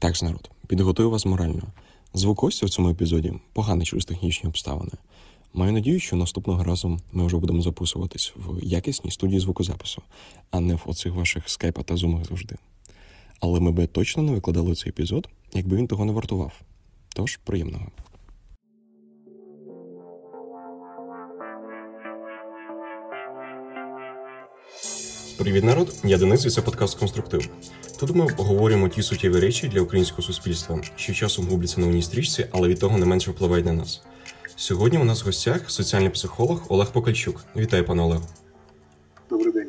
Так, народ, підготую вас морально. Звук ось в цьому епізоді поганий через технічні обставини. Маю надію, що наступного разу ми вже будемо записуватись в якісній студії звукозапису, а не в оцих ваших скайпах та зумах завжди. Але ми би точно не викладали цей епізод, якби він того не вартував. Тож приємного. Привіт, народ! Я Денис, і це подкаст Конструктив. Тут ми обговорюємо ті суттєві речі для українського суспільства, що часом губляться на одній стрічці, але від того не менше впливають на нас. Сьогодні у нас в гостях соціальний психолог Олег Покальчук. Вітаю, пане Олег. Добрий день.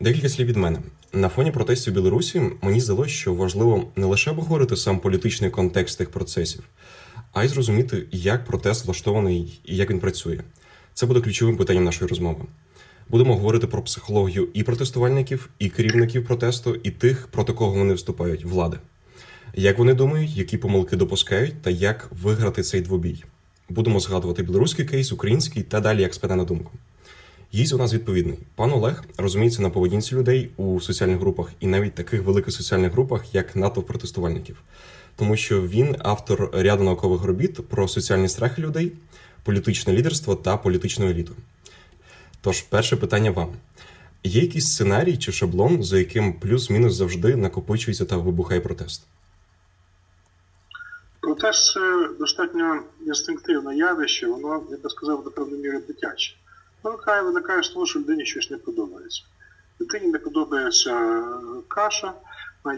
Декілька слів від мене. На фоні протестів Білорусі мені здалося, що важливо не лише обговорити сам політичний контекст тих процесів, а й зрозуміти, як протест влаштований і як він працює. Це буде ключовим питанням нашої розмови. Будемо говорити про психологію і протестувальників, і керівників протесту, і тих, проти кого вони вступають, влади. Як вони думають, які помилки допускають, та як виграти цей двобій. Будемо згадувати білоруський кейс, український та далі, як спаде на думку. Гість у нас відповідний. Пан Олег розуміється на поведінці людей у соціальних групах і навіть таких великих соціальних групах, як НАТО протестувальників, тому що він автор ряду наукових робіт про соціальні страхи людей, політичне лідерство та політичну еліту. Тож, перше питання вам: є якийсь сценарій чи шаблон, за яким плюс-мінус завжди накопичується та вибухає протест? Протест це достатньо інстинктивне явище, воно, я би сказав, до певної міри дитяче. Виникає, виникає з того, що людині щось не подобається. Дитині не подобається каша,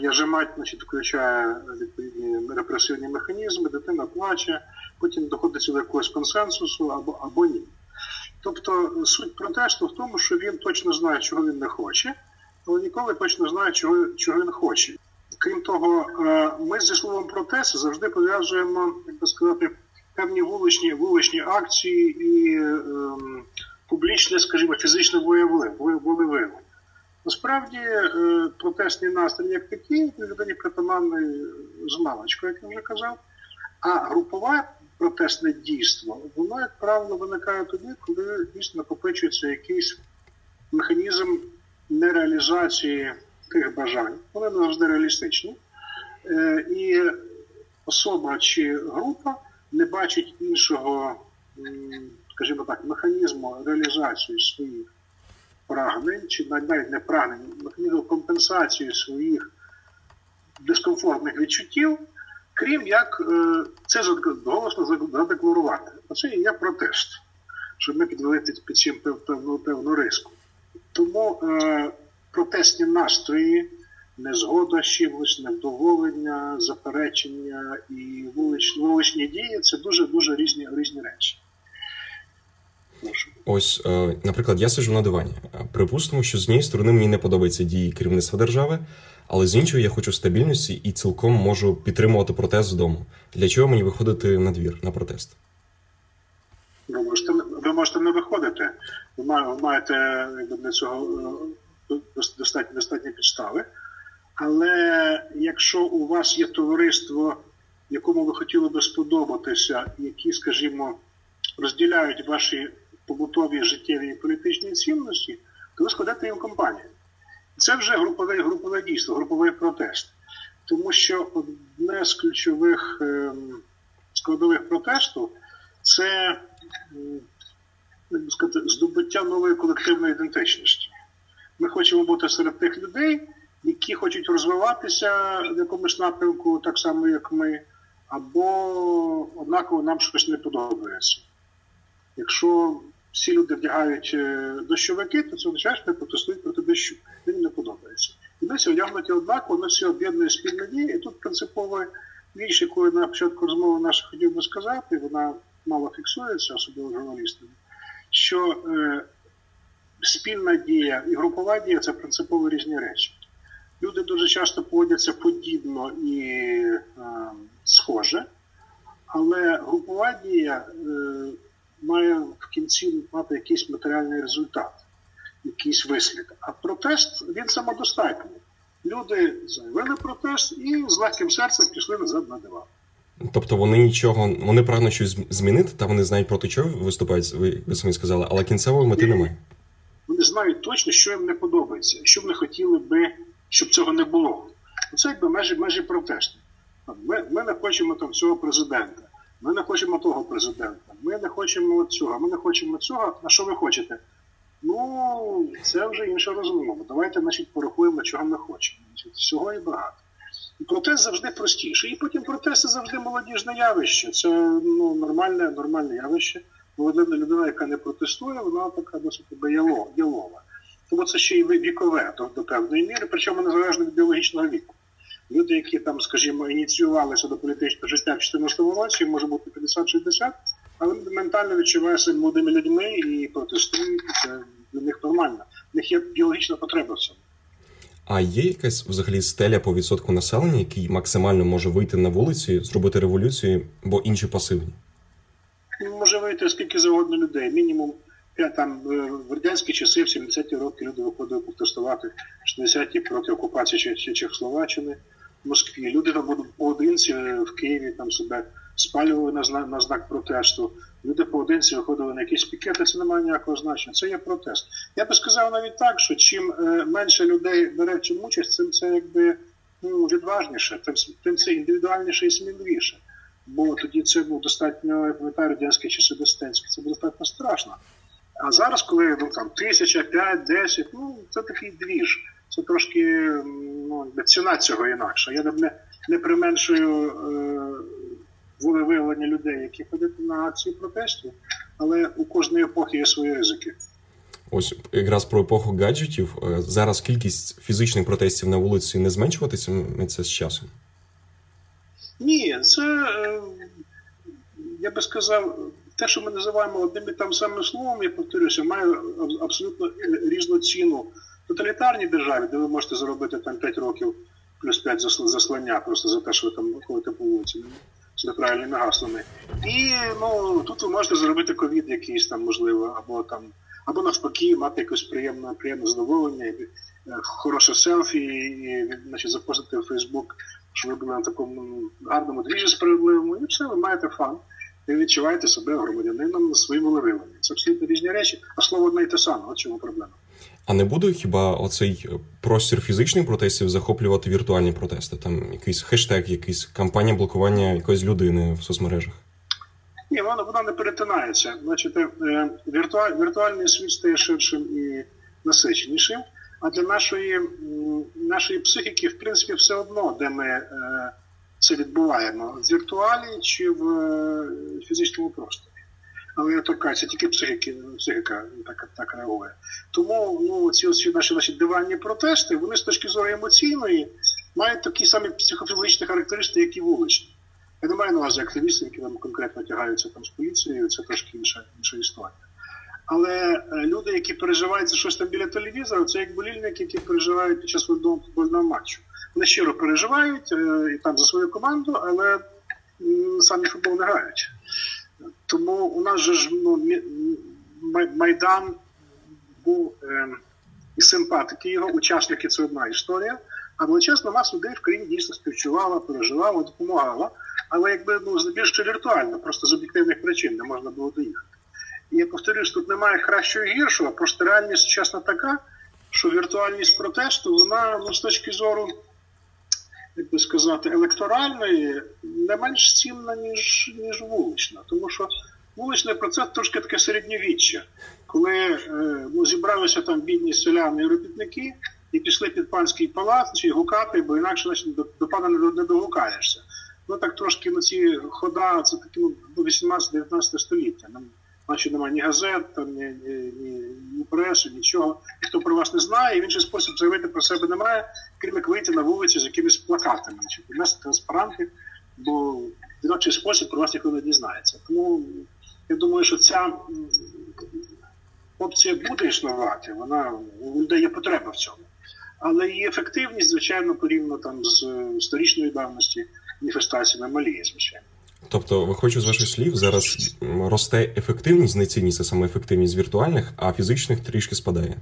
яжемать значить, включає відповідні репресивні механізми, дитина плаче, потім доходиться до якогось консенсусу або, або ні. Тобто суть протесту в тому, що він точно знає, чого він не хоче, але ніколи точно знає, чого, чого він хоче. Крім того, е, ми зі словом протест завжди пов'язуємо, як би сказати, певні вуличні вуличні акції і ем, публічне, скажімо, фізичне волевиявлення. Насправді е, протестний настрій як такий, людині притаманний з маличку, як я вже казав, а групова протестне дійство, воно, як правило, виникає тоді, коли дійсно накопичується якийсь механізм нереалізації тих бажань. Вони не завжди реалістичні. Е, і особа чи група не бачить іншого, скажімо так, механізму реалізації своїх прагнень, чи навіть не прагнень, механізму компенсації своїх дискомфортних відчуттів крім як це це голосно задекларувати. Оце і є протест, щоб ми підвели під цим певну певну риску. Тому е, протестні настрої, незгода з чимось, невдоволення, заперечення і вуличні, вуличні дії це дуже дуже різні різні речі. Ось, е, наприклад, я сиджу на дивані. Припустимо, що з однієї сторони мені не подобаються дії керівництва держави, але з іншої я хочу стабільності і цілком можу підтримувати протест вдома. Для чого мені виходити на двір на протест? Ви можете ви можете не виходити. Ви маєте для цього е, достатні достатні підстави. Але якщо у вас є товариство, якому ви хотіли би сподобатися, які, скажімо, розділяють ваші побутові життєві і політичні цінності, то ви складете їм компанію. Це вже групове групове дійство, груповий протест. Тому що одне з ключових ем, складових протесту це як сказати, здобуття нової колективної ідентичності. Ми хочемо бути серед тих людей, які хочуть розвиватися в якомусь напрямку, так само, як ми, або однаково нам щось не подобається. Якщо всі люди вдягають е, дощовики, то це означає, що вони протестують проти дощу. Він не подобається. І всі одягнуті однаково, нас всі об'єднує спільна дія. І тут принципова річ, яку я на початку розмови нашої хотів би сказати, вона мало фіксується, особливо журналістами, що е, спільна дія і групова дія це принципово різні речі. Люди дуже часто поводяться подібно і е, схоже, але групова дія. Е, має в кінці мати якийсь матеріальний результат, якийсь вислід. А протест він самодостатній. Люди заявили протест і з легким серцем пішли назад на диван. Тобто вони нічого, вони прагнуть щось змінити, та вони знають проти чого виступають, ви, ви самі сказали, але кінцевої мети немає. Вони знають точно, що їм не подобається, що вони хотіли би, щоб цього не було. Це якби межі межі протесту. Ми ми не хочемо там цього президента, ми не хочемо того президента, ми не хочемо цього, ми не хочемо цього. А що ви хочете? Ну, це вже інша розмова. Давайте значить, порахуємо, чого ми хочемо. Значить, Всього і багато. І протест завжди простіший. І потім протест це завжди молодіжне явище. Це ну, нормальне нормальне явище. Молода людина, яка не протестує, вона така досить ялова. Тому це ще й вікове до, до певної міри, причому незалежно від біологічного віку. Люди, які там, скажімо, ініціювалися до політичного життя в 2014 році, може бути 50-60, але ментально відчуває себе молодими людьми і протестують. Це для них нормально. В них є біологічна потреба в цьому. А є якась взагалі стеля по відсотку населення, який максимально може вийти на вулиці, зробити революцію, бо інші пасивні? Може вийти скільки завгодно людей. Мінімум там в радянські часи, в 70-ті роки люди виходили протестувати, 60-ті проти окупації Чехословаччини, Москві. Люди там поодинці в Києві там себе спалювали на знак, на знак протесту. Люди поодинці виходили на якісь пікети, це не має ніякого значення. Це є протест. Я би сказав навіть так, що чим е, менше людей бере в цьому участь, цим це якби ну, відважніше, тим, тим це індивідуальніше і сміливіше. Бо тоді це був достатньо, я пам'ятаю, радянські часи достатньо, це було достатньо страшно. А зараз, коли ну, там тисяча, п'ять, десять, ну це такий двіж. Це трошки ну, ціна цього інакша. Я не не применшую е, волевиявлення людей, які ходять на акції протесту, але у кожної епохи є свої ризики. Ось якраз про епоху гаджетів. Е, зараз кількість фізичних протестів на вулиці не зменшуватиметься з часом? Ні, це е, я би сказав, те, що ми називаємо одним і там самим словом, я повторюся, має абсолютно різну ціну тоталітарній державі, де ви можете заробити там 5 років плюс 5 заслання просто за те, що ви там ходите по вулиці з неправильними гаслами. І ну тут ви можете зробити ковід якийсь там, можливо, або там, або навпаки, мати якесь приємне приємне задоволення, е, хороше селфі, і значить, запостити в Фейсбук, що ви були на такому гарному двіжі справедливому, і все, ви маєте фан. Ви відчуваєте себе громадянином своїм волевиявленням. Це абсолютно різні речі, а слово одне й те саме. От чому проблема. А не буде хіба оцей простір фізичних протестів захоплювати віртуальні протести? Там якийсь хештег, якийсь кампанія блокування якоїсь людини в соцмережах? Ні, вона вона не перетинається. Значить, е, віртуаль, віртуальний світ стає ширшим і насиченішим. А для нашої нашої психіки, в принципі, все одно, де ми е, це відбуваємо в віртуалі чи в е, фізичному просторі але я торкаюся тільки психіки, психіка так так реагує. Тому ну, ці ось наші наші диванні протести, вони з точки зору емоційної мають такі самі психофізичні характеристики, як і вуличні. Я не маю на увазі активістів, які там конкретно тягаються там з поліцією, це трошки інша інша історія. Але е, люди, які переживають за щось там біля телевізора, це як болільники, які переживають під час футбольного футбольного матчу. Вони щиро переживають е, і там за свою команду, але самі футбол не грають. Тому у нас же ж ну, Майдан був е, і симпатики його, учасники це одна історія. А величезна маса людей в країні дійсно співчувала, переживала, допомагала. Але якби ну здебільшого віртуально, просто з об'єктивних причин не можна було доїхати. І я повторюсь, тут немає кращого і гіршого, просто реальність чесно така, що віртуальність протесту, вона ну, з точки зору як би сказати, електоральної не менш цінна, ніж ніж вулична. Тому що вуличний процес трошки таке середньовіччя, коли е, ну, зібралися там бідні селяни і робітники і пішли під панський палац чи гукати, бо інакше значить, до, до пана не, не догукаєшся. Ну так трошки на ці хода, це такі ну, 18-19 століття. Значить, немає ні газет, там, ні, ні, ні, ні преси, нічого. Ніхто про вас не знає, і в інший спосіб заявити про себе немає, крім як вийти на вулиці з якимись плакатами, значить, принести транспаранти, бо в інакший спосіб про вас ніхто не дізнається. Тому я думаю, що ця опція буде існувати, вона людей є потреба в цьому. Але її ефективність, звичайно, порівняно там з сторічної давності маніфестаціями маліє, звичайно. Тобто, виходячи з ваших слів, зараз росте ефективність, не цінність, а саме ефективність віртуальних, а фізичних трішки спадає.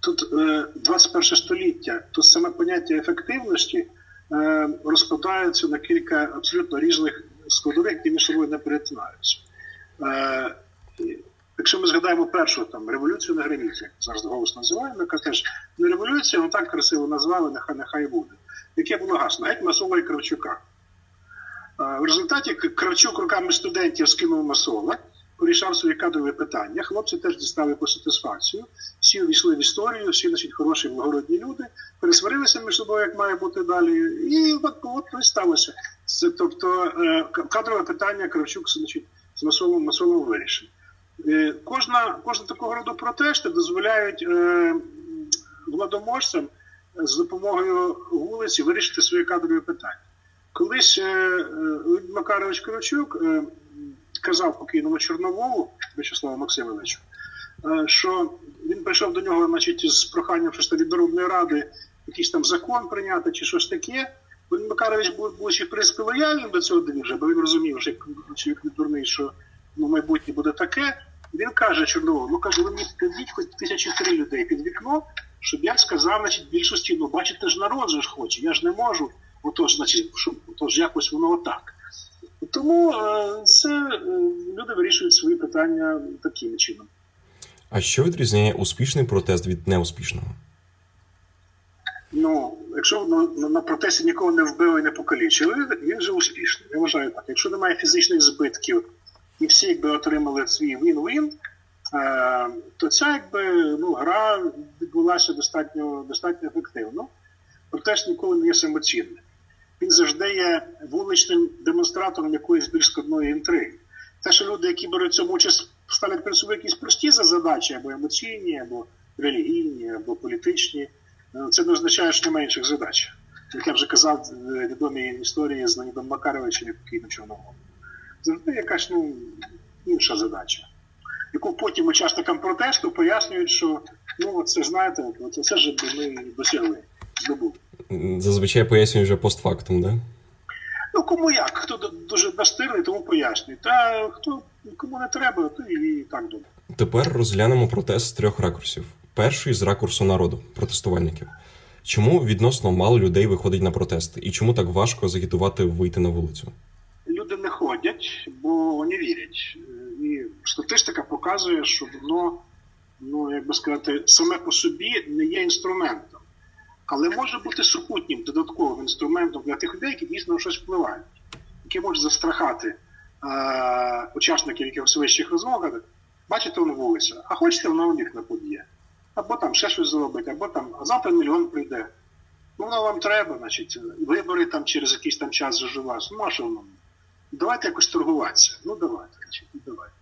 Тут 21 е, століття, тут саме поняття ефективності е, розпадається на кілька абсолютно різних складових, які між собою не перетинаються. Е, якщо ми згадаємо першу там революцію на границі, зараз голос називаємо, яка теж не революція, але так красиво назвали, нехай нехай буде. яке було гасло геть Масола і Кравчука. В результаті Кравчук руками студентів скинув Масола, порішав свої кадрові питання. Хлопці теж дістали по сатисфакцію, всі увійшли в історію, всі значить, хороші благородні люди, пересварилися між собою, як має бути далі. І от от і сталося. Це, Тобто е, кадрове питання Кравчук значить, з Масолом Масолом вирішив. Е, кожна кожна такого роду протести дозволяють е, владоможцям з допомогою вулиці вирішити свої кадрові питання. Колись е, Макарович Кравчук казав покійному Чорноволу В'ячеславу Максимовичу, що він прийшов до нього значить, з проханням що від Народної ради якийсь там закон прийняти чи щось таке. Він Макарович був, ще в принципі лояльним до цього довіржа, бо він розумів, що як не дурний, що ну, майбутнє буде таке. Він каже Чорновол, ну каже, ви мені підіть хоч тисячі три людей під вікно, щоб я сказав, значить, більшості, ну бачите ж народ же ж хоче, я ж не можу, отож, значить, щоб отож якось воно отак. Тому е, це е, люди вирішують свої питання таким чином. А що відрізняє успішний протест від неуспішного? Ну, якщо на, на протесті нікого не вбили і не покалічили, він вже успішний. Я вважаю так. Якщо немає фізичних збитків і всі якби отримали свій він-він, е, то ця якби ну, гра відбулася достатньо достатньо ефективно. Протест ніколи не є самоцінним. Він завжди є вуличним демонстратором якоїсь більш складної інтриги. Те, що люди, які беруть цьому участь, ставлять перед собою якісь прості задачі, або емоційні, або релігійні, або політичні, е, це не означає, що немає інших задач. Як я вже казав, е, відомі історії з Леонідом Макаровичем, який на Чорногору. Завжди якась ну, інша задача, яку потім учасникам протесту пояснюють, що ну це знаєте, це ж ми досягли, здобули. Зазвичай пояснюють вже постфактум, да? Ну, кому як? Хто дуже настирний, тому пояснює. Та хто кому не треба, то і так добре. Тепер розглянемо протест з трьох ракурсів. Перший з ракурсу народу, протестувальників. Чому відносно мало людей виходить на протести? І чому так важко загітувати вийти на вулицю? Люди не ходять, бо не вірять. І статистика показує, що воно, ну як би сказати, саме по собі не є інструментом але може бути супутнім додатковим інструментом для тих людей, які дійсно на щось впливають, які можуть застрахати е, учасників якихось вищих розмов, бачите, воно вулиця, а хочете, вона у них наподіє. Або там ще щось зробить, або там, а завтра мільйон прийде. Ну, воно вам треба, значить, вибори там через якийсь там час вже. Ну, а що воно? Давайте якось торгуватися. Ну, давайте, значить, ну, давайте.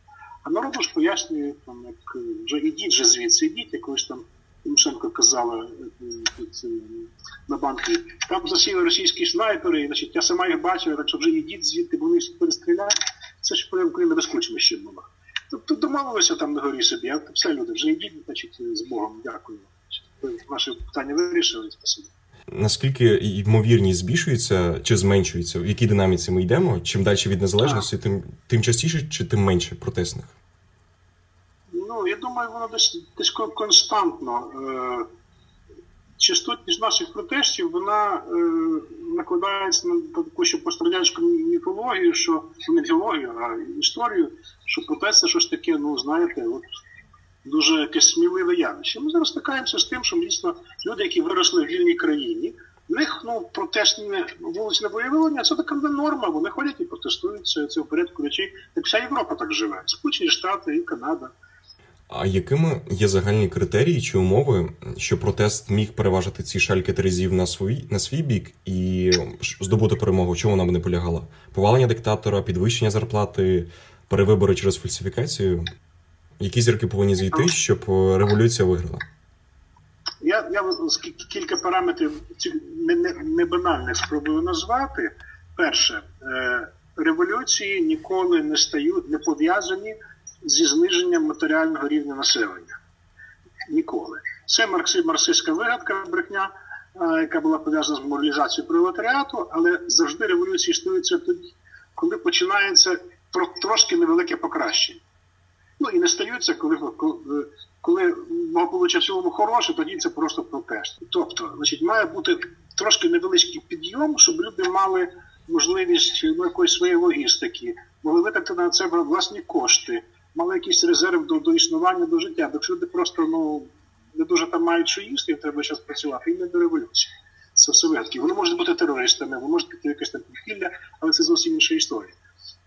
А народу ж пояснює, там, як вже ідіть вже звідси, ідіть, якось там. Тимошенко казала е, на банку, там засіли російські снайпери, значить, я сама їх бачила, так що вже йдіть звідти, бо вони всі перестріляють. Це ж Україна безключно ще була. Тобто домовилися там на горі собі, а все люди, вже йдіть, значить, з Богом, дякую. Ваше питання вирішили, спасибі. Наскільки ймовірність збільшується чи зменшується? В якій динаміці ми йдемо? Чим далі від незалежності, тим тим частіше чи тим менше протестних? Ну, я думаю, воно десь десь константно. Е, Частотність наших протестів вона е, накладається на таку ще пострадянську міфологію, що не міфологію, а історію, що протест це щось таке, ну знаєте, от дуже якесь сміливе явище. Ми зараз стикаємося з тим, що дійсно люди, які виросли в вільній країні, в них ну, протестне вуличне виявлення це така норма. Вони ходять і протестують це, це в порядку речей. Так вся Європа так живе. Сполучені Штати і Канада. А якими є загальні критерії чи умови, що протест міг переважити ці шальки терезів на свій на свій бік і здобути перемогу? Чому вона б не полягала? Повалення диктатора, підвищення зарплати, перевибори через фальсифікацію? Які зірки повинні зійти, щоб революція виграла? Я я кілька параметрів не, не, не банальних спробую назвати. Перше, е, революції ніколи не стають не пов'язані зі зниженням матеріального рівня населення. Ніколи. Це марксистська вигадка, брехня, яка була пов'язана з моралізацією пролетаріату, але завжди революції стаються тоді, коли починається трошки невелике покращення. Ну і не стаються, коли коли благополуччя в цілому хороше, тоді це просто протест. Тобто, значить, має бути трошки невеличкий підйом, щоб люди мали можливість ну, якоїсь своєї логістики, могли витратити на це власні кошти мали якийсь резерв до до існування до життя. Якщо люди просто ну не дуже там мають що їсти, і треба зараз працювати, і не до революції. Це все вигадки. Вони можуть бути терористами, вони можуть піти якесь там підпілля, але це зовсім інша історія.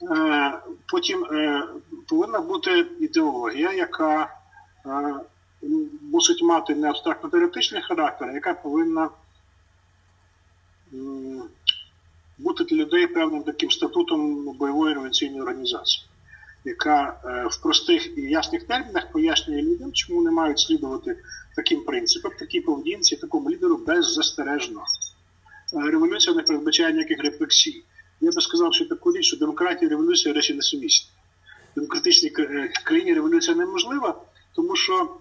Е, потім е, повинна бути ідеологія, яка е, мусить мати не абстрактно-теоретичний характер, яка повинна бути для людей певним таким статутом бойової революційної організації, яка в простих і ясних термінах пояснює людям, чому не мають слідувати таким принципам, такій поведінці, такому лідеру беззастережно. Революція не передбачає ніяких рефлексій. Я би сказав, що таку річ, що демократія і революція речі несумісні. В демократичній е, країні революція неможлива, тому що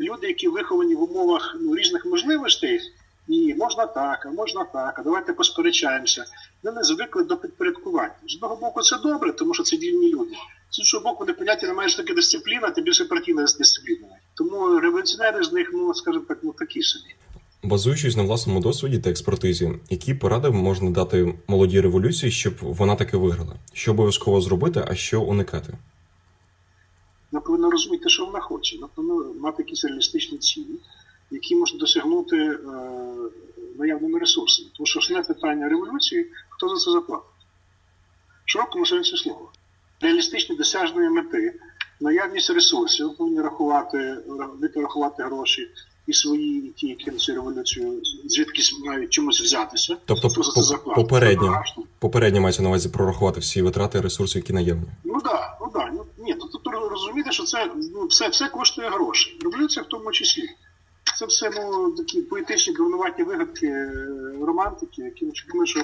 люди, які виховані в умовах ну, різних можливостей, і можна так, а можна так, а давайте посперечаємося. Вони не звикли до підпорядкування. З одного боку, це добре, тому що це вільні люди. З іншого боку, не поняття немає ж таки дисципліна, тим більше партійна дисципліна. Тому революціонери з них, ну скажімо так, ну такі собі. Базуючись на власному досвіді та експертизі, які поради можна дати молодій революції, щоб вона таки виграла? Що обов'язково зробити, а що уникати? Вона повинна розуміти, що вона хоче. Вона повинна мати якісь реалістичні цілі, які можна досягнути е, наявними ресурсами. Тому що основне питання революції хто за це заплатить? Широкому сенсі слова. Реалістичні досяжної мети, наявність ресурсів, повинні рахувати, рахувати гроші і свої, і ті, які на цю революцію звідкись мають чомусь взятися. Тобто по, попередньо, попередньо мається на увазі прорахувати всі витрати, ресурси, які наявні. Ну так, ну да. Ну, ні, тобто розумієте, що це ну, все все коштує гроші. Революція в тому числі. Це все ну, такі поетичні дурнуваті вигадки е, романтики, які думають, що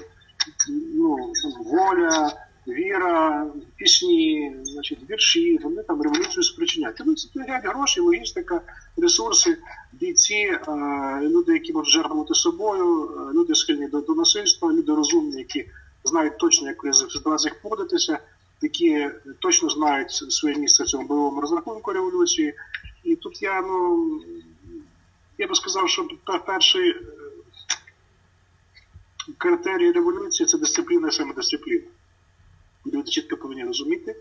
ну, воля віра, пісні, значить, вірші, вони там революцію спричиняють. Тому це грають гроші, логістика, ресурси, бійці, е, люди, які можуть жертвувати собою, е, люди схильні до, до насильства, люди розумні, які знають точно, як в ситуаціях поводитися, які точно знають своє місце в цьому бойовому розрахунку революції. І тут я ну я би сказав, що перший е, критерій революції це дисципліна і самодисципліна люди чітко повинні розуміти,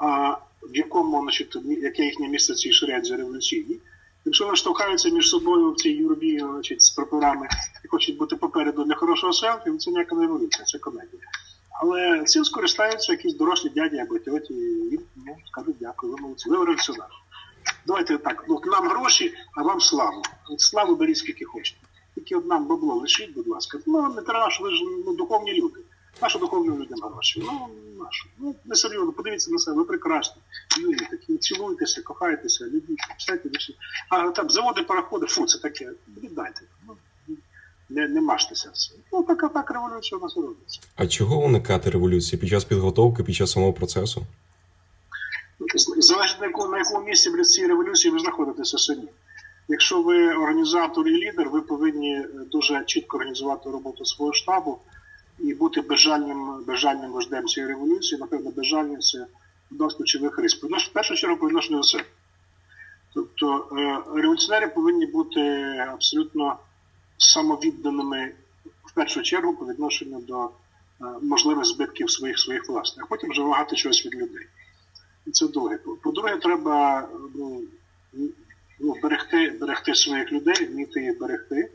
а в якому значить, яке їхнє місце цій шарядзі революційній. Якщо вони штовхаються між собою в цій юрбі значить, з прапорами і хочуть бути попереду для хорошого селфі, це ніяка не революція, це комедія. Але цим скористаються якісь дорослі дяді або тьоті, і ну, скажуть дякую, ви молодці, ви революціонер. Давайте так, ну, нам гроші, а вам славу. От славу беріть скільки хочете. Тільки от нам бабло лишіть, будь ласка. Ну, не що ви ж ну, духовні люди. Нащо духовним людям гроші? Ну, нащо? Ну, не серйозно, подивіться на себе, ви прекрасні. Люди такі, цілуйтеся, кохайтеся, любіть, писайте душі. А там заводи, пароходи, фу, це таке. Віддайте. Ну, не не мажтеся все. Ну, така так революція у нас робиться. А чого уникати революції під час підготовки, під час самого процесу? Залежить на якому місці в цій революції ви знаходитеся самі. Якщо ви організатор і лідер, ви повинні дуже чітко організувати роботу свого штабу і бути безжальним безжальним вождем цієї революції, напевно, безжальним це з ключових рис. В першу чергу по відношенню до себе. Тобто е, революціонери повинні бути абсолютно самовідданими в першу чергу по відношенню до е, можливих збитків своїх своїх власних, а потім вже вимагати чогось від людей. Це друге. По-друге, треба ну, ну, берегти берегти своїх людей, вміти їх берегти.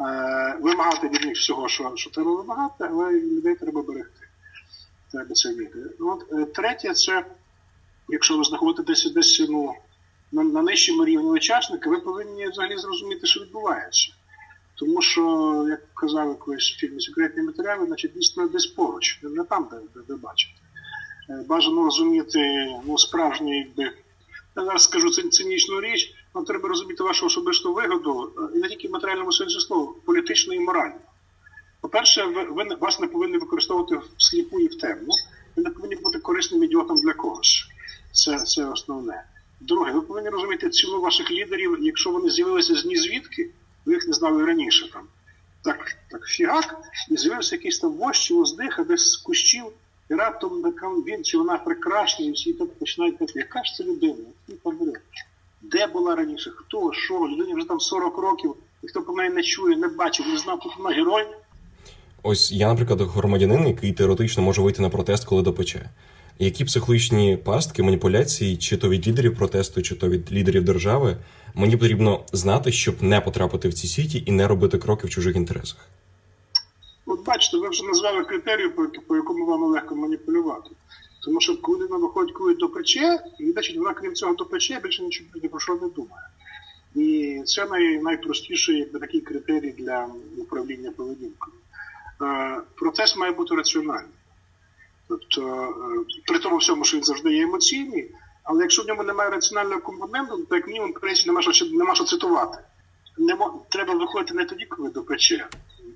Е, вимагати від них всього, що що треба вимагати, але людей треба берегти. Треба це вміти. От, е, Третє, це якщо ви знаходитеся десь ну, на, на нижчому рівні учасника, ви повинні взагалі зрозуміти, що відбувається. Тому що, як казав колись в фільмі секретні матеріали, значить дійсно десь поруч, не там, де, де ви бачите. Е, бажано розуміти ну, справжній, якби, я зараз скажу цинічну річ. Нам треба розуміти вашу особисту вигоду і не тільки в матеріальному сенсі слова, політично і морально. По-перше, ви, ви вас не повинні використовувати в сліпу і в темну. Ви не повинні бути корисним ідіотом для когось. Це це основне. Друге, ви повинні розуміти ціну ваших лідерів, якщо вони з'явилися з ні звідки, ви їх не знали раніше. там. Так, так, фігак, і з'явився якийсь там вождь воздиха, десь з кущів, і раптом він чи вона прекрасна, і всі так починають казати, яка ж це людина? де була раніше, хто, що, людині вже там 40 років, і хто про неї не чує, не бачив, не знав, тут вона герой. Ось я, наприклад, громадянин, який теоретично може вийти на протест, коли допече. Які психологічні пастки, маніпуляції, чи то від лідерів протесту, чи то від лідерів держави, мені потрібно знати, щоб не потрапити в ці сіті і не робити кроки в чужих інтересах? От бачите, ви вже назвали критерію, по якому вам легко маніпулювати. Тому що коли людина виходить коли до пече, і значить вона крім цього до пече, більше нічого ні про що не думає. І це най, найпростіший такий критерій для управління поведінкою. Е, Процес має бути раціональний. Тобто, е, при тому всьому, що він завжди є емоційний, але якщо в ньому немає раціонального компоненту, то як мінімум нема що нема що цитувати. Нема, треба виходити не тоді, коли до пече.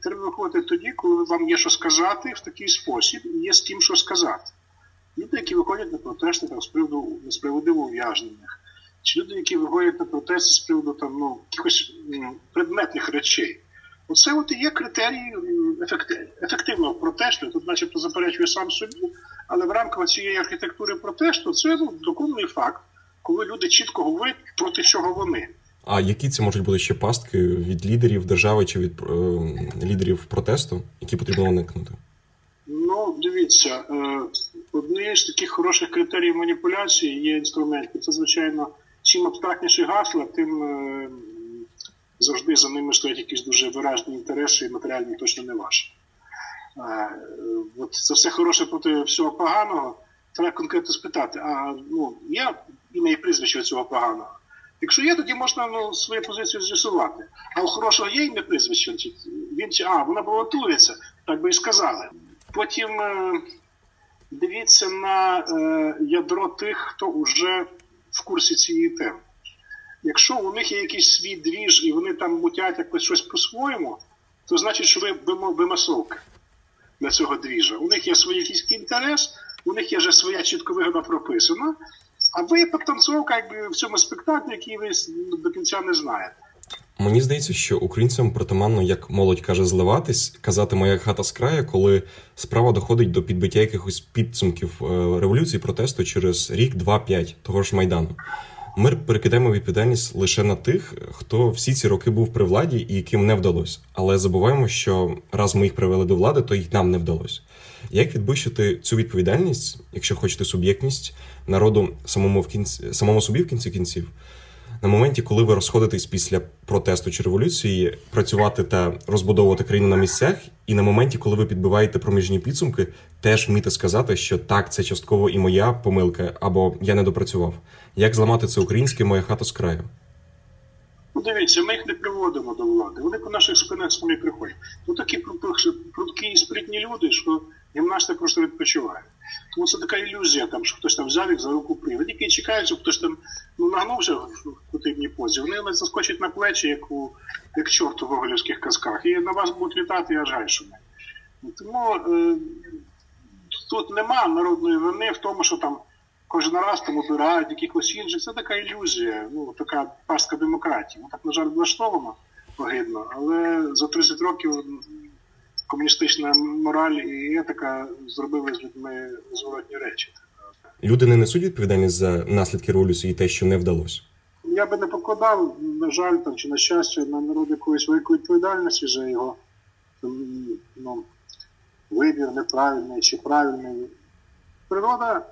Треба виходити тоді, коли вам є що сказати в такий спосіб, і є з ким що сказати. Люди, які виходять на протести там, з приводу несправедливо ув'язнених, чи люди, які виходять на протести з приводу там, ну, якихось предметних речей. Оце от і є критерії ефективного протесту. Тут, начебто, заперечує сам собі, але в рамках цієї архітектури протесту це ну, докумний факт, коли люди чітко говорять проти чого вони. А які це можуть бути ще пастки від лідерів держави чи від е, лідерів протесту, які потрібно уникнути? Ну, дивіться, е, однією з таких хороших критеріїв маніпуляції є інструменти. Це, звичайно, чим абстрактніші гасла, тим е, завжди за ними стоять якісь дуже виражні інтереси, і матеріальні точно не ваші. Е, от Це все хороше проти всього поганого. Треба конкретно спитати, а ну, є ім'я і прізвище цього поганого. Якщо є, тоді можна ну, свою позицію з'ясувати. А у хорошого є ім'я прізвище, він чи а, вона балотується, так би і сказали. Потім е, дивіться на е, ядро тих, хто вже в курсі цієї теми. Якщо у них є якийсь свій двіж і вони там мутять якось щось по-своєму, то значить, що ви вимасовки для цього двіжа. У них є свій якийсь інтерес, у них є вже своя чітко вигода прописана, а ви потанцовка якби в цьому спектаклі, який ви до кінця не знаєте. Мені здається, що українцям притаманно, як молодь каже, зливатись, казати моя хата з краю, коли справа доходить до підбиття якихось підсумків е, революції протесту через рік, два, п'ять того ж майдану. Ми перекидаємо відповідальність лише на тих, хто всі ці роки був при владі і яким не вдалося. Але забуваємо, що раз ми їх привели до влади, то їх нам не вдалося. Як відбищити цю відповідальність, якщо хочете суб'єктність народу самому в кінці самому собі в кінці кінців? на моменті, коли ви розходитесь після протесту чи революції, працювати та розбудовувати країну на місцях, і на моменті, коли ви підбиваєте проміжні підсумки, теж вміти сказати, що так, це частково і моя помилка, або я не допрацював. Як зламати це українське моя хата з краю? Ну, дивіться, ми їх не приводимо до влади. Вони по наших спинах самі приходять. Ну такі прудкі і спритні люди, що гімнасти просто відпочивають. Тому це така ілюзія, там, що хтось там взяв їх за руку привід. Тільки чекають, що хтось там ну, нагнувся в потрібній позі. Вони заскочать на плечі, як у як чорт у гоголівських казках, і на вас будуть літати аж гайшуми. Тому е, тут нема народної вини в тому, що там кожен раз там обирають якихось інших. Це така ілюзія, ну така пастка демократії. Ну, так, на жаль, влаштовано погидно, але за 30 років комуністична мораль і етика зробили з людьми зворотні речі. Люди не несуть відповідальність за наслідки революції і те, що не вдалося. Я би не покладав, на жаль, там чи на щастя, на народ якоїсь великої відповідальності за його ну, вибір неправильний чи правильний. Природа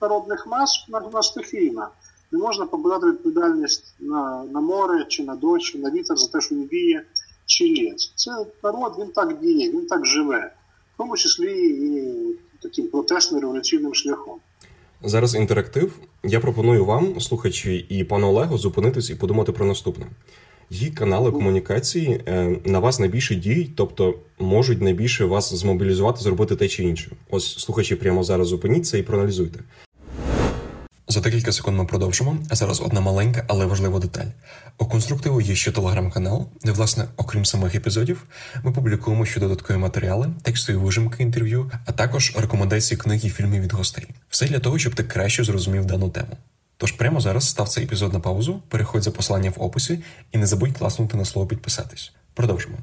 народних мас на стихійна. Не можна покладати відповідальність на на море, чи на дощ, чи на вітер за те, що він віє чи ліс. Це народ, він так діє, він так живе, в тому числі і таким протестним революційним шляхом. Зараз інтерактив. Я пропоную вам, слухачі, і пану Олегу, зупинитись і подумати про наступне. Її канали комунікації е, на вас найбільше діють, тобто можуть найбільше вас змобілізувати, зробити те чи інше. Ось слухачі прямо зараз зупиніться і проаналізуйте. За декілька секунд ми продовжимо. А зараз одна маленька, але важлива деталь. У конструктиву є ще телеграм-канал, де, власне, окрім самих епізодів, ми публікуємо ще додаткові матеріали, текстові вижимки інтерв'ю, а також рекомендації книг і фільмів від гостей. Все для того, щоб ти краще зрозумів дану тему. Тож прямо зараз став цей епізод на паузу, переходь за посилання в описі і не забудь класнути на слово підписатись. Продовжимо.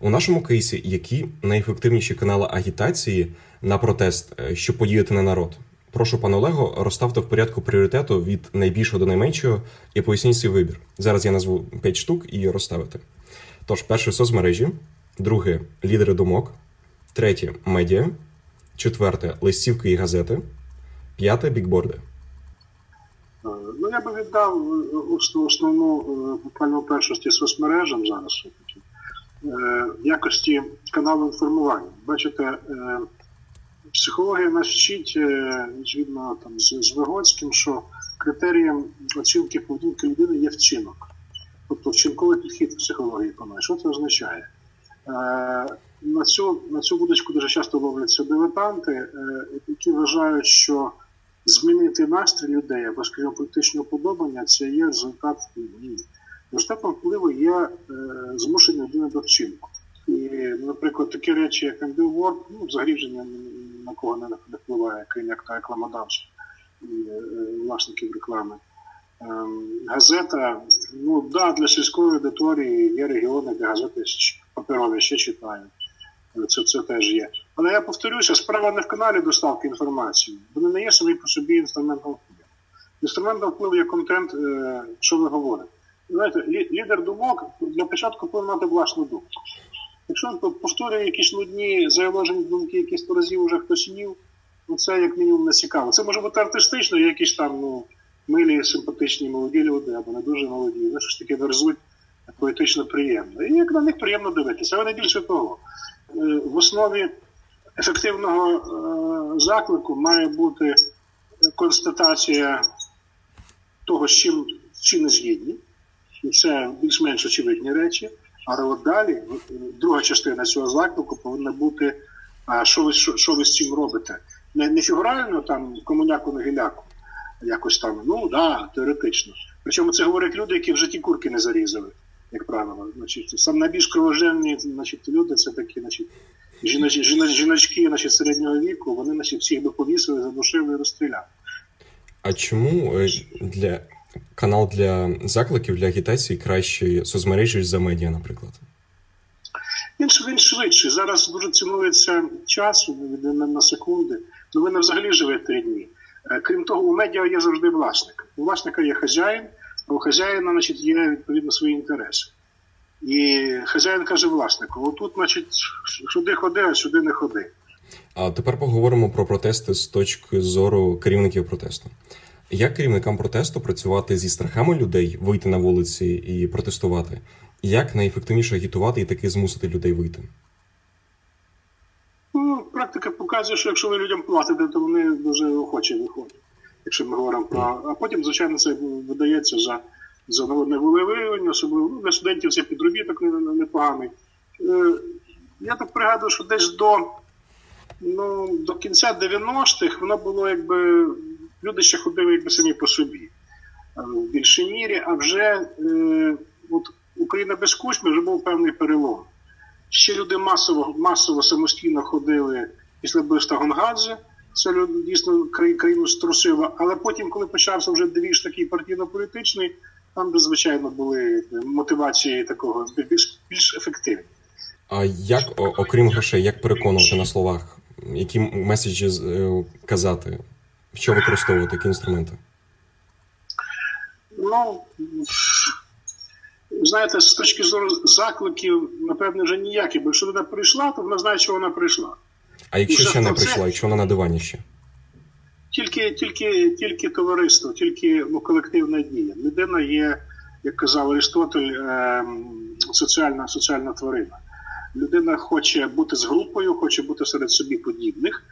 У нашому кейсі які найефективніші канали агітації на протест, е, щоб подіяти на народ? Прошу, пане Олего, розставте в порядку пріоритету від найбільшого до найменшого і поясніть свій вибір. Зараз я назву 5 штук і розставити. Тож, перше соцмережі, друге лідери думок, третє медіа, Четверте листівки і газети. П'яте бікборди. Е, ну, я би віддав основну буквально першості соцмережам зараз в якості каналу інформування. Бачите, психологія нас вчить, відповідно, там з Вигоцьким, що критерієм оцінки поведінки людини є вчинок. Тобто вчинковий підхід психології панує. Що це означає? Е, на цю на цю вудочку дуже часто ловляться дилетанти, е, які вважають, що змінити настрій людей або, скажімо, політичне уподобання це є результат ні. Результатом впливу є е, змушення людини до вчинку. І, наприклад, такі речі, як ендилворд, ну, взагалі вже ні на кого не впливає, крім як та рекламодавців і власників реклами. Ем, газета, ну да, для сільської аудиторії є регіони, де газети паперові ще читають. Це це теж є. Але я повторюся, справа не в каналі доставки інформації. Вони не є самі по собі інструментом впливу. Інструментом впливу є контент, е, що ви говорите. Знаєте, лідер думок для початку повинен мати власну думку. Якщо він повторює якісь нудні заложені думки, які сто разів вже хтось їв, ну це як мінімум не цікаво. Це може бути артистично, якісь там, ну милі, симпатичні молоді люди або не дуже молоді, вони ж таки верзуть поетично приємно. І як на них приємно дивитися, але не більше того. Е, в основі ефективного е, заклику має бути констатація того, з чим чи не згідні, і це більш-менш очевидні речі. Але от далі, друга частина цього заклику повинна бути, що ви що, що ви з цим робите. Не не фігурально там комуняку на гіляку, якось там, ну да, теоретично. Причому це говорять люди, які в житті курки не зарізали, як правило. Значить, Сам найбільш кровоженні значить, люди це такі, значить, жіноч, жіноч, жіночки значить, середнього віку, вони значить, всіх би повісили, задушили і розстріляли. А чому е, для канал для закликів для агітації краще соцмережі за медіа, наприклад? Він швидший. Зараз дуже цінується часу на секунди. Ну ви не взагалі живете три дні. Е, крім того, у медіа є завжди власник. У власника є хазяїн, а у хазяїна значить, є відповідно свої інтереси. І хазяїн каже власнику: отут, значить, сюди ходи, а сюди не ходи. А тепер поговоримо про протести з точки зору керівників протесту. Як керівникам протесту працювати зі страхами людей, вийти на вулиці і протестувати? Як найефективніше агітувати і таки змусити людей вийти? Ну, практика показує, що якщо ви людям платите, то вони дуже охоче виходять. Якщо ми говоримо про. А потім, звичайно, це видається за за неволевиявлення, особливо ну, для студентів це підробіток непоганий. Е, я так пригадую, що десь до ну, до кінця 90-х воно було якби. Люди ще ходили якби самі по собі е, в більшій мірі, а вже е, от Україна без кучми вже був певний перелом. Ще люди масово масово самостійно ходили після вбивства Гонгадзе. Це дійсно країну струсило. Але потім, коли почався вже двіж такий партійно-політичний, там де, звичайно, були мотивації такого більш більш ефективні. А як, окрім грошей, як переконувати на словах, які меседжі е, казати, що використовувати, які інструменти? Ну знаєте, з точки зору закликів, напевне, вже ніякі, бо якщо вона прийшла, то вона знає, що вона прийшла. А якщо ще не прийшла, якщо вона на дивані ще? Тільки тільки, тільки товариство, тільки ну, колективна дія. Людина є, як казав Аристотель, е, соціальна, соціальна тварина. Людина хоче бути з групою, хоче бути серед собі подібних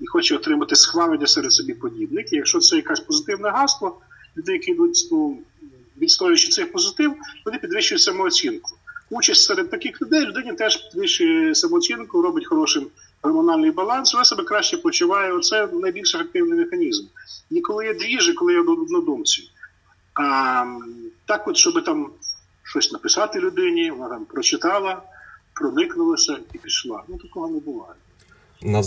і хоче отримати схвалення серед собі подібних. І якщо це якесь позитивне гасло, люди, які йдуть ну, відстоюючи цей позитив, вони підвищують самооцінку. Участь серед таких людей людині теж підвищує самооцінку, робить хороший гормональний баланс, вона себе краще почуває. Оце найбільш ефективний механізм. І коли є двіжі, коли є однодумці. А так, от, щоб там щось написати людині, вона там прочитала, проникнулася і пішла. Ну такого не буває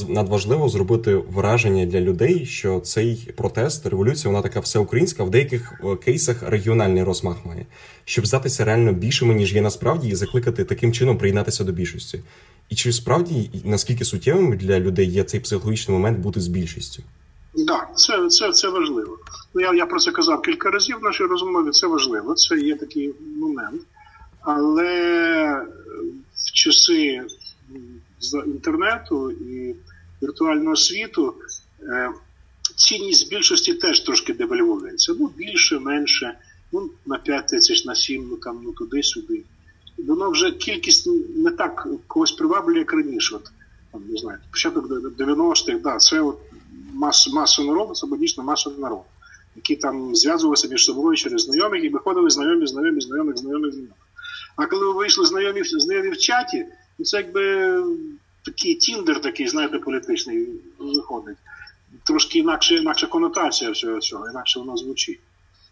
надважливо зробити враження для людей, що цей протест, революція, вона така всеукраїнська, в деяких е, кейсах регіональний розмах має, щоб здатися реально більшими, ніж є насправді, і закликати таким чином приєднатися до більшості. І чи справді наскільки суттєвим для людей є цей психологічний момент бути з більшістю? Так, це це, це важливо. Ну, Я я про це казав кілька разів в нашій розмові. Це важливо, це є такий момент. Але в часи з інтернету і віртуального світу, е, цінність більшості теж трошки девальвується. Ну, більше, менше, ну, на 5 тисяч, на 7, ну там, ну туди-сюди. Воно вже кількість не так когось приваблює, як раніше. От, там, не знаю, початок 90-х, да, це от маса, маса народу, це дійсно маса народу, які там зв'язувалися між собою через знайомих і виходили знайомі, знайомі, знайомих, знайомих, знайомих. А коли ви вийшли знайомі знайомі в чаті, ну це якби такий тіндер, такий, знаєте, політичний виходить. Трошки інакше, інакша конотація всього цього, інакше воно звучить.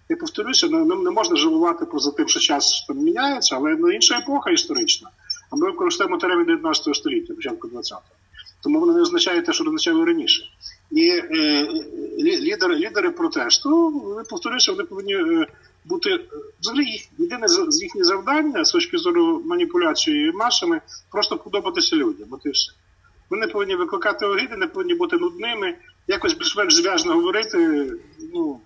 Я повторюся, не, не можна жалувати поза тим, що час там міняється, але ну, інша епоха історична. А ми використовуємо термін 19 століття, початку 20-го. Тому воно не означає те, що означало раніше. І е, лідери лідери протесту, ви повторюся, вони повинні е, бути е, взагалі їх єдине з їхнє завдання з точки зору маніпуляції масами просто подобатися людям. От і все. Вони повинні викликати огиди, не повинні бути нудними, якось більш-менш зв'язно говорити, ну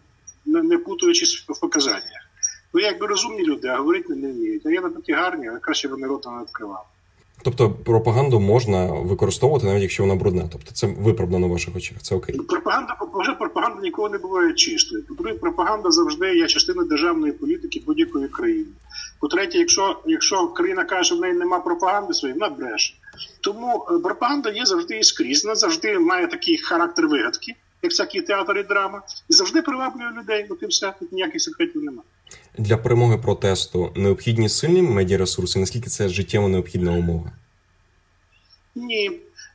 не, не путаючись в показаннях. Ви якби розумні люди, а говорити не вміють. А я на такі гарні, а краще вони рота не відкривали. Тобто пропаганду можна використовувати, навіть якщо вона брудна. Тобто це виправдано на ваших очах. Це окей. Пропаганда вже пропаганда ніколи не буває чистою. По-друге, пропаганда завжди є частиною державної політики будь-якої країни. По-третє, якщо якщо країна каже, що в неї немає пропаганди своєї, вона бреше. Тому е, пропаганда є завжди і скрізь. Вона завжди має такий характер вигадки, як всякі театр і драма, і завжди приваблює людей. От і все тут ніяких секретів немає. Для перемоги протесту необхідні сильні медіаресурси. Наскільки це життєво необхідна умова? Ні.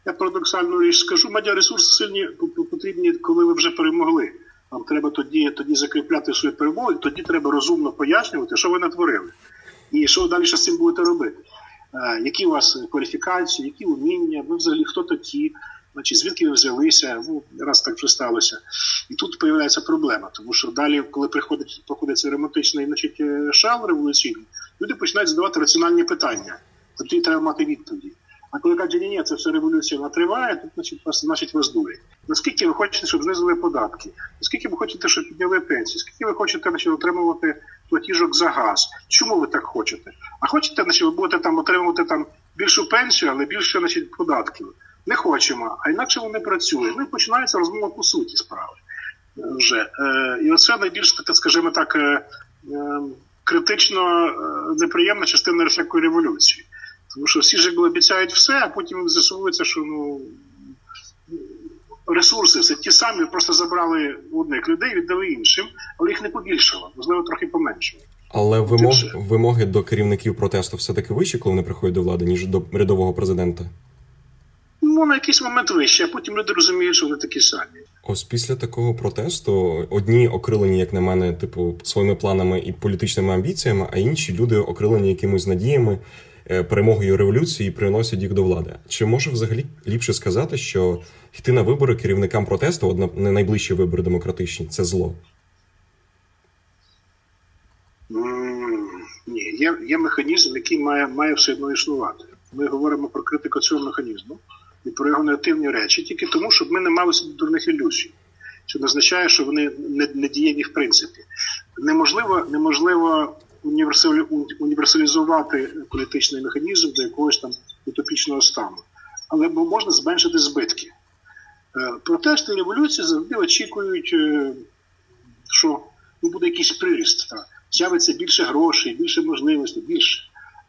Я парадоксальну річ скажу. Медіаресурси сильні потрібні, коли ви вже перемогли. Вам треба тоді тоді закріпляти свою перемогу, тоді треба розумно пояснювати, що ви натворили. І що ви далі з цим будете робити. Е, які у вас кваліфікації, які уміння, ви взагалі хто такі, значить, звідки ви взялися, ну, раз так вже сталося. І тут з'являється проблема, тому що далі, коли приходить проходить цей ремонтичний значить, е, шал революційний, люди починають задавати раціональні питання. Тобто треба мати відповіді. А коли кажуть, ні, ні, це все революція вона триває, тут значить значить вас дурять. Наскільки ви хочете, щоб знизили податки? Наскільки ви хочете, щоб підняли пенсії? Скільки ви хочете значить, отримувати платіжок за газ? Чому ви так хочете? А хочете, значить, ви будете там отримувати там більшу пенсію, але більше значить, податків? Не хочемо, а інакше вони працюють. Ну і починається розмова по суті справи. Вже. Е, І оце найбільш так, скажімо так, е, е, критично неприємна частина всякої революції. Тому що всі ж обіцяють все, а потім з'ясовується, що ну ресурси все ті самі, просто забрали одних людей, віддали іншим, але їх не побільшало, можливо, трохи поменшало. Але вимог, вимоги до керівників протесту все-таки вищі, коли вони приходять до влади, ніж до рядового президента? Ну, на якийсь момент вище, а потім люди розуміють, що вони такі самі. Ось після такого протесту одні окрилені, як на мене, типу, своїми планами і політичними амбіціями, а інші люди окрилені якимись надіями. Е, перемогою революції приносять їх до влади. Чи може взагалі ліпше сказати, що йти на вибори керівникам протесту, от не найближчі вибори демократичні, це зло? Ні, є є механізм, який має має все одно існувати. Ми говоримо про критику цього механізму і про його негативні речі, тільки тому, щоб ми не мали собі дурних ілюзій. Що не означає, що вони не, не дієві в принципі. Неможливо, неможливо універсалізувати політичний механізм до якогось там утопічного стану. Але можна зменшити збитки. Е, протести революції завжди очікують, е, що ну, буде якийсь приріст, так. з'явиться більше грошей, більше можливостей, більше.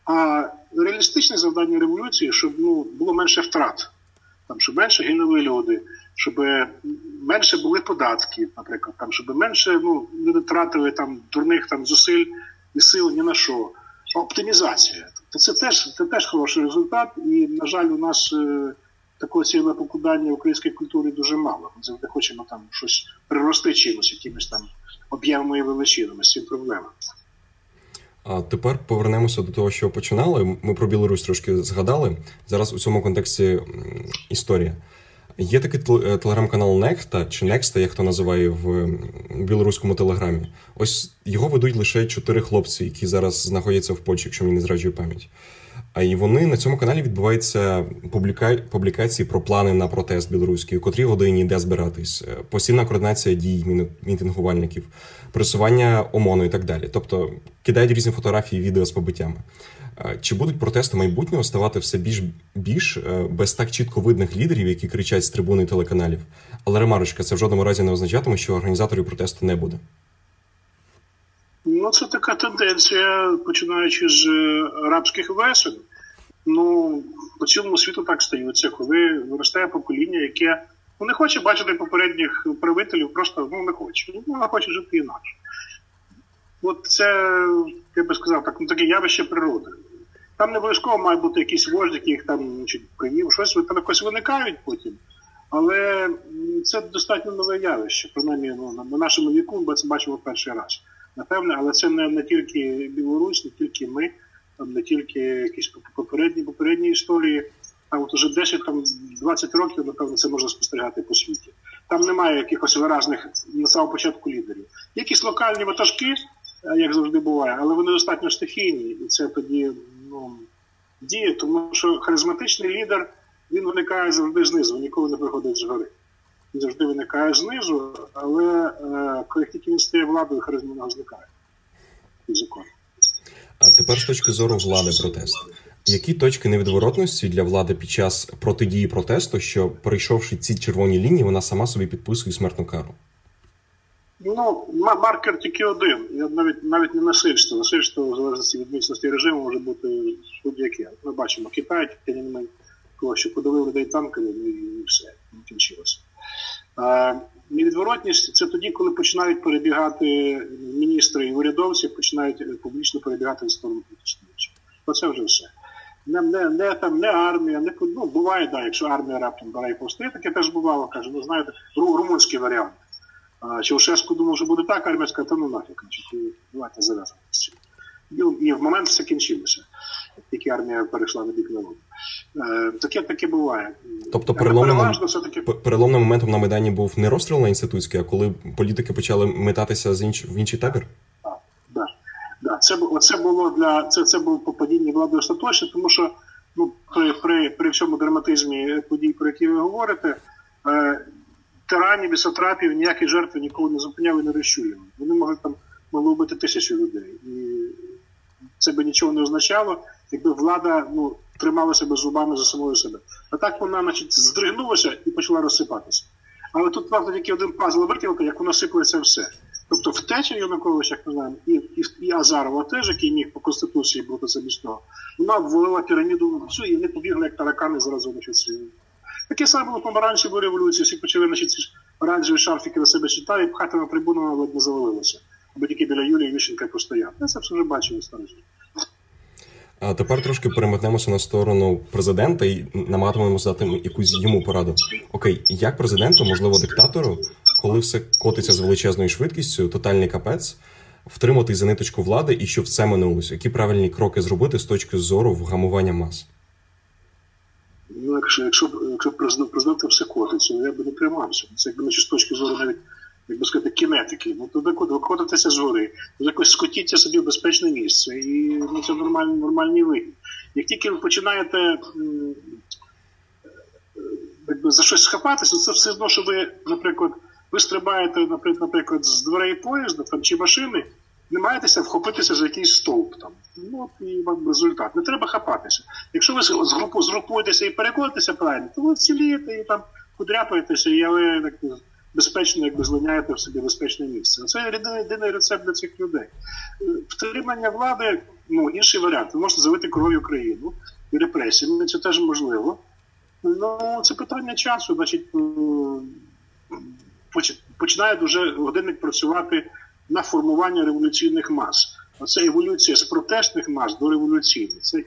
А реалістичне завдання революції, щоб ну, було менше втрат, там, щоб менше гинули люди, щоб менше були податки, наприклад, там, щоб менше ну, люди тратили там дурних там зусиль і сил ні на що. Оптимізація. Тобто це теж це теж хороший результат, і, на жаль, у нас е, такого ціле покладання української культури дуже мало. Ми завжди хочемо там щось прирости чимось, якимось там об'ємами і величинами з цим проблема. А тепер повернемося до того, що починали. Ми про Білорусь трошки згадали. Зараз у цьому контексті історія. Є такий е, телеграм-канал Некта чи Некста, як хто називає в білоруському телеграмі. Ось його ведуть лише чотири хлопці, які зараз знаходяться в Польщі, якщо мені не зраджує пам'ять. А і вони на цьому каналі відбуваються публіка... публікації про плани на протест білоруський, у котрій годині де збиратись, е, постійна координація дій мітингувальників, просування ОМОНу і так далі. Тобто кидають різні фотографії, відео з побиттями. Чи будуть протести майбутнього ставати все більш більш без так чітко видних лідерів, які кричать з трибуни телеканалів? Але ремарочка, це в жодному разі не означатиме, що організаторів протесту не буде. Ну, це така тенденція, починаючи з арабських весен. Ну, по цілому світу так стаються, коли виростає покоління, яке ну, не хоче бачити попередніх правителів, просто ну, не хоче. Ну, вона хоче жити інакше. От це, я би сказав, так, ну, таке явище природи. Там не обов'язково мають бути якісь вожді, які їх там значить, щось там якось виникають потім. Але це достатньо нове явище, принаймні ну, на нашому віку ми це бачимо перший раз. Напевне, але це не, не тільки Білорусь, не тільки ми, не тільки якісь попередні попередні історії. А от уже 10 там 20 років, напевно, це можна спостерігати по світі. Там немає якихось виразних на самого початку лідерів. Якісь локальні ватажки, е, як завжди буває, але вони достатньо стихійні, і це тоді ну, діє, тому що харизматичний лідер він виникає завжди знизу, ніколи не приходить згори. Він завжди виникає знизу, але е, коли тільки він стає владою, харизма не зникає. А тепер з точки зору влади протесту. Які точки невідворотності для влади під час протидії протесту, що перейшовши ці червоні лінії, вона сама собі підписує смертну кару? Ну, маркер тільки один. Я навіть навіть не насильство. Насильство в залежності від міцності режиму може бути будь-яке. Ми бачимо Китай, Тяньаньмень, того, що подавили людей танками, і все, не кінчилося. Невідворотність це тоді, коли починають перебігати міністри і урядовці, починають публічно перебігати в сторону політичної речі. Оце вже все. Не не, не, там, не армія, не ну, буває, да, якщо армія раптом бере і повстає, таке теж бувало, каже, ну знаєте, ру, румунський варіант. А, Чаушеску думав, що буде так, армія сказала, та ну нафіг, давайте зав'язано з цим. І в момент все кінчилося, тільки армія перейшла на бік народу. Е, таке таке буває. Тобто переломним, переломним моментом на Майдані був не розстріл на інститутський, а коли політики почали метатися з інш... в інший табір? Так, так. Да. Це це було для це, це було падіння влади остаточно, тому що ну, при при, при всьому драматизмі подій, про які ви говорите, е, тиранів і сатрапів ніякі жертви ніколи не зупиняли не розчули. Вони могли там могли вбити тисячі людей. І це би нічого не означало, якби влада ну, тримала себе зубами за самою себе. А так вона значить, здригнулася і почала розсипатися. Але тут правда тільки один пазл викілка, як воно сиплеться все. Тобто втеча Януковича, як ми знаємо, і, і і, Азарова теж, який міг по Конституції бути замість вона ввалила піраміду всю, і вони побігли, як таракани зразу значить, свої. Таке саме було помаранчевої революції, всі почали значить, ці оранжеві шарфіки на себе читати, і пхати на трибуну ледь не завалилося. Або тільки біля Юлії Віщенка постояв. Це все вже бачили старожі. А тепер трошки переметнемося на сторону президента і намагатимемося дати якусь йому пораду. Окей, як президенту, можливо, диктатору, коли все котиться з величезною швидкістю, тотальний капець, втримати за ниточку влади і щоб все минулося? Які правильні кроки зробити з точки зору вгамування мас? Ну, якщо якщо, якщо президент президента все котиться, я би не тримався. Це якби з точки зору навіть як би сказати, кінетики. Ну то виходитися з гори, якось скотіться собі в безпечне місце, і ну, це нормальний нормальний вихід. Як тільки ви починаєте якби, за щось схапатися, це все одно, що ви, наприклад, ви стрибаєте, наприклад, з дверей поїзда там, чи машини, не маєтеся вхопитися за якийсь стовп. там. Ну, і вам результат. Не треба хапатися. Якщо ви згрупуєтеся і переконатися правильно, то ви цілієте і там подряпаєтеся, і але так безпечно, якби злиняєте в собі безпечне місце. Це єдиний, єдиний рецепт для цих людей. Е, втримання влади ну, інший варіант. Ви можете завити кров'ю країну і репресіями, це теж можливо. Ну, це питання часу, значить, починає дуже годинник працювати на формування революційних мас. Оце еволюція з протестних мас до революційних. Це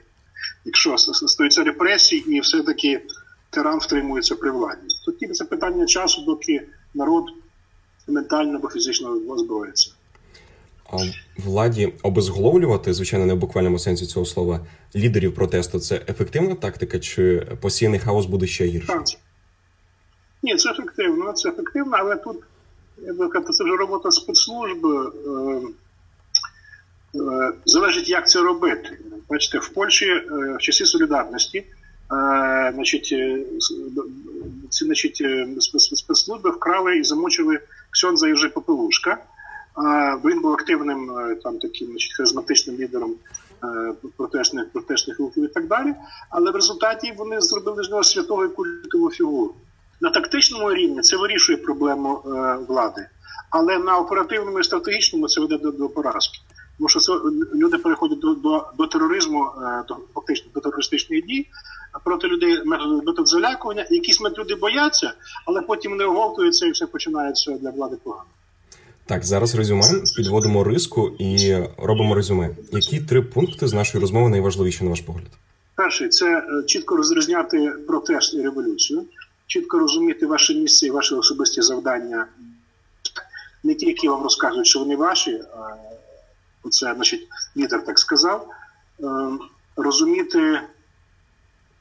якщо стаються репресії і все-таки тиран втримується при владі. Тоді це питання часу, доки народ ментально або фізично озброїться. А владі обезголовлювати, звичайно, не в буквальному сенсі цього слова, лідерів протесту це ефективна тактика, чи постійний хаос буде ще гірше? Так. Ні, це ефективно, це ефективно, але тут я би це вже робота спецслужби. Е, е, залежить, як це робити. Бачите, в Польщі е, в часі солідарності значить, ці значить, спецслужби вкрали і замучили Ксьонза Єжи Попелушка. Він був активним там таким значить, харизматичним лідером протестних протестних рухів і так далі. Але в результаті вони зробили з нього святого і культову фігуру. На тактичному рівні це вирішує проблему влади, але на оперативному і стратегічному це веде до, до поразки. Тому що це люди переходять до до, до тероризму, до фактично до терористичних дій проти людей метод залякування. Якісь люди бояться, але потім вони оговтуються і все починається для влади погано. Так, зараз резюме підводимо риску і робимо резюме. Які три пункти з нашої розмови найважливіші на ваш погляд? Перший це е, чітко розрізняти протест і революцію, чітко розуміти ваше місце і ваші особисті завдання. Не тільки вам розказують, що вони ваші, а це значить лідер так сказав. Е, розуміти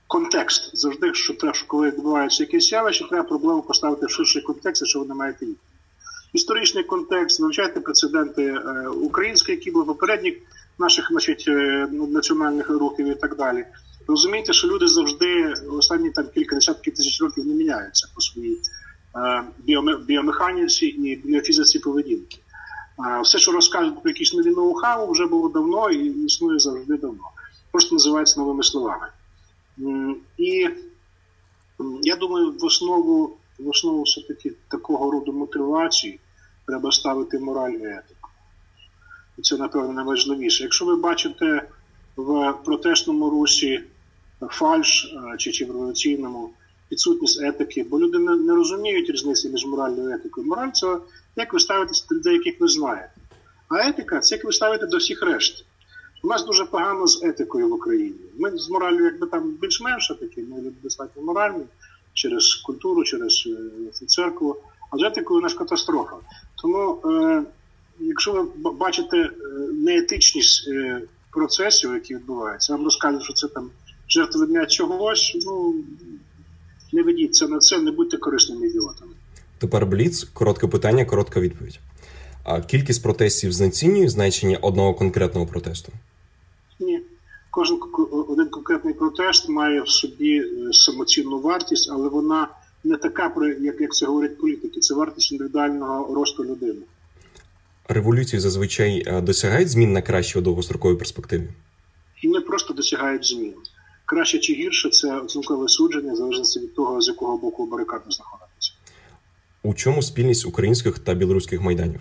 контекст завжди, що те, що коли відбувається якесь явище, треба проблему поставити в ширший контекст, що ви не маєте їх історичний контекст, вивчайте прецеденти е, українські, які були попередніх наших значить, е, національних рухів і так далі. Розумієте, що люди завжди останні там кілька десятків тисяч років не міняються по своїй е, біомеханіці і біофізиці поведінки. Все, що розкажуть про якісь нові ноу-хау, вже було давно і існує завжди давно. Просто називається новими словами. І я думаю, в основу в основу все-таки такого роду мотивації треба ставити мораль і етику. І це, напевно, найважливіше. Якщо ви бачите в протестному русі фальш чи чи в революційному відсутність етики, бо люди не, не розуміють різниці між моральною етикою. Мораль це як ви ставитеся до людей, яких ви знаєте. А етика це як ви ставите до всіх решт. У нас дуже погано з етикою в Україні. Ми з моралью, якби там більш-менше такі, ми люди достатньо моральні через культуру, через е, церкву. А з етикою у нас катастрофа. Тому, е, якщо ви бачите е, неетичність е, процесів, які відбуваються, вам розкажуть, що це там жертвування чогось, ну не ведіться на це, не будьте корисними ідіотами. Тепер Бліц, коротке питання, коротка відповідь. А кількість протестів знецінює значення одного конкретного протесту? Ні. Кожен один конкретний протест має в собі е, самоцінну вартість, але вона не така, як як це говорять політики. Це вартість індивідуального росту людини. Революції зазвичай е, досягають змін на краще у довгостроковій перспективі? І не просто досягають змін. Краще чи гірше це оцінкове судження, залежно від того, з якого боку барикади знаходитися. У чому спільність українських та білоруських майданів?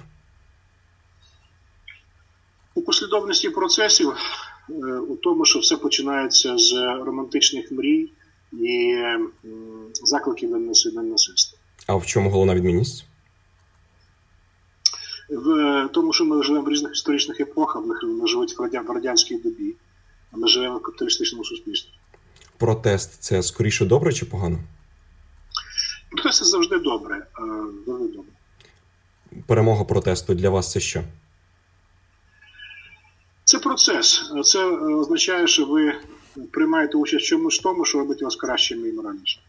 У послідовності процесів Е, у тому, що все починається з романтичних мрій і закликів до насильства. А в чому головна відмінність? В тому, що ми живемо в різних історичних епохах, вони живуть в радянській добі, а ми живемо в капіталістичному суспільстві. Протест це скоріше добре чи погано? Протест це завжди добре. Завжди добре. Перемога протесту для вас це що? Це процес. Це е, означає, що ви приймаєте участь в чомусь тому, що робить вас кращим і моральнішим.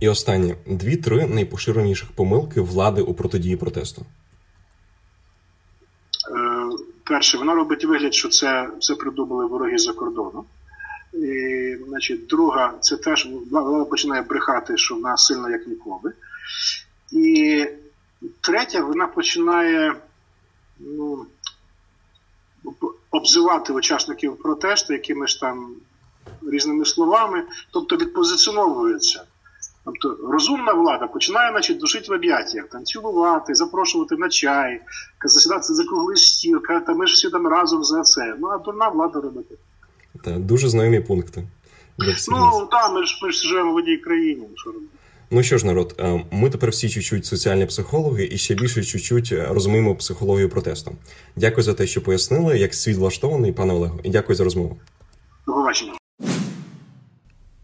І останнє дві-три найпоширеніших помилки влади у протидії протесту. Е, перше, вона робить вигляд, що це це придумали вороги за кордоном. І, значить, Друга, це теж влада починає брехати, що вона сильна, як ніколи. І третя, вона починає ну, обзивати учасників протесту якимись там різними словами, тобто відпозиціновується. Тобто розумна влада починає значить, душити в об'яттях, танцювати, запрошувати на чай, засідати за круглий стіл, ми ж всі там разом за це. Ну, а дурна влада робити. Так, дуже знайомі пункти. Ну, так, ми ж ми ж живемо в одній країні. Що робити? Ну що ж, народ, е, ми тепер всі чуть-чуть соціальні психологи і ще більше чуть-чуть розуміємо психологію протесту. Дякую за те, що пояснили, як світ влаштований, пане Олегу, і дякую за розмову. До побачення.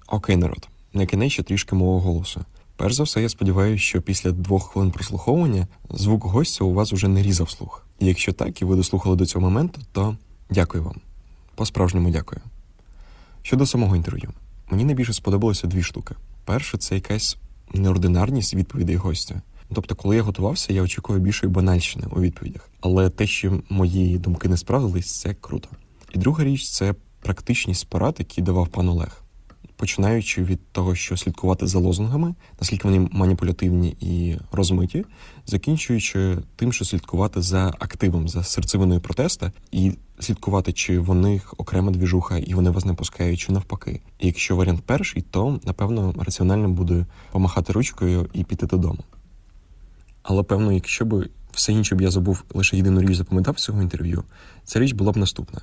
Окей, народ. На кінець ще трішки мого голосу. Перш за все, я сподіваюся, що після двох хвилин прослуховування звук гостя у вас уже не різав слух. І якщо так, і ви дослухали до цього моменту, то дякую вам. По-справжньому дякую. Щодо самого інтерв'ю, мені найбільше сподобалося дві штуки. Перше, це якась неординарність відповідей гостя. Тобто, коли я готувався, я очікував більшої банальщини у відповідях. Але те, що мої думки не справились, це круто. І друга річ це практичність порад, які давав пан Олег. Починаючи від того, що слідкувати за лозунгами, наскільки вони маніпулятивні і розмиті, закінчуючи тим, що слідкувати за активом, за серцевиною протеста, і слідкувати, чи в них окрема двіжуха, і вони вас не пускають, чи навпаки. І якщо варіант перший, то напевно раціонально буде помахати ручкою і піти додому. Але певно, якщо б все інше б я забув лише єдину річ запам'ятав цього інтерв'ю, ця річ була б наступна: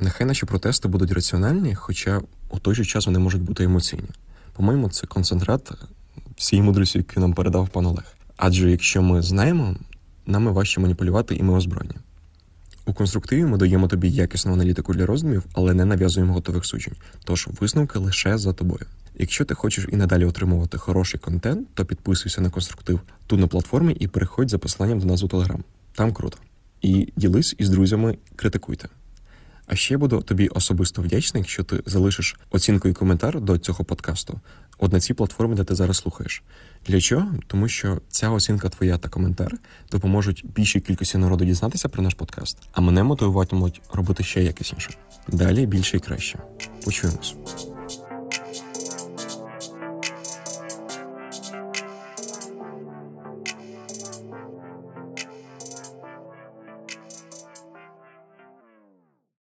нехай наші протести будуть раціональні, хоча у той же час вони можуть бути емоційні. По-моєму, це концентрат всієї мудрості, яку нам передав пан Олег. Адже якщо ми знаємо, нами важче маніпулювати і ми озброєні. У конструктиві ми даємо тобі якісну аналітику для роздумів, але не нав'язуємо готових суджень. Тож висновки лише за тобою. Якщо ти хочеш і надалі отримувати хороший контент, то підписуйся на конструктив тут на платформі і переходь за посиланням до нас у Телеграм. Там круто. І ділись із друзями, критикуйте. А ще буду тобі особисто вдячний, якщо ти залишиш оцінку і коментар до цього подкасту от на цій платформі, де ти зараз слухаєш. Для чого? Тому що ця оцінка твоя та коментар допоможуть більшій кількості народу дізнатися про наш подкаст, а мене мотивуватимуть робити ще якісніше. Далі більше і краще. Почуємось.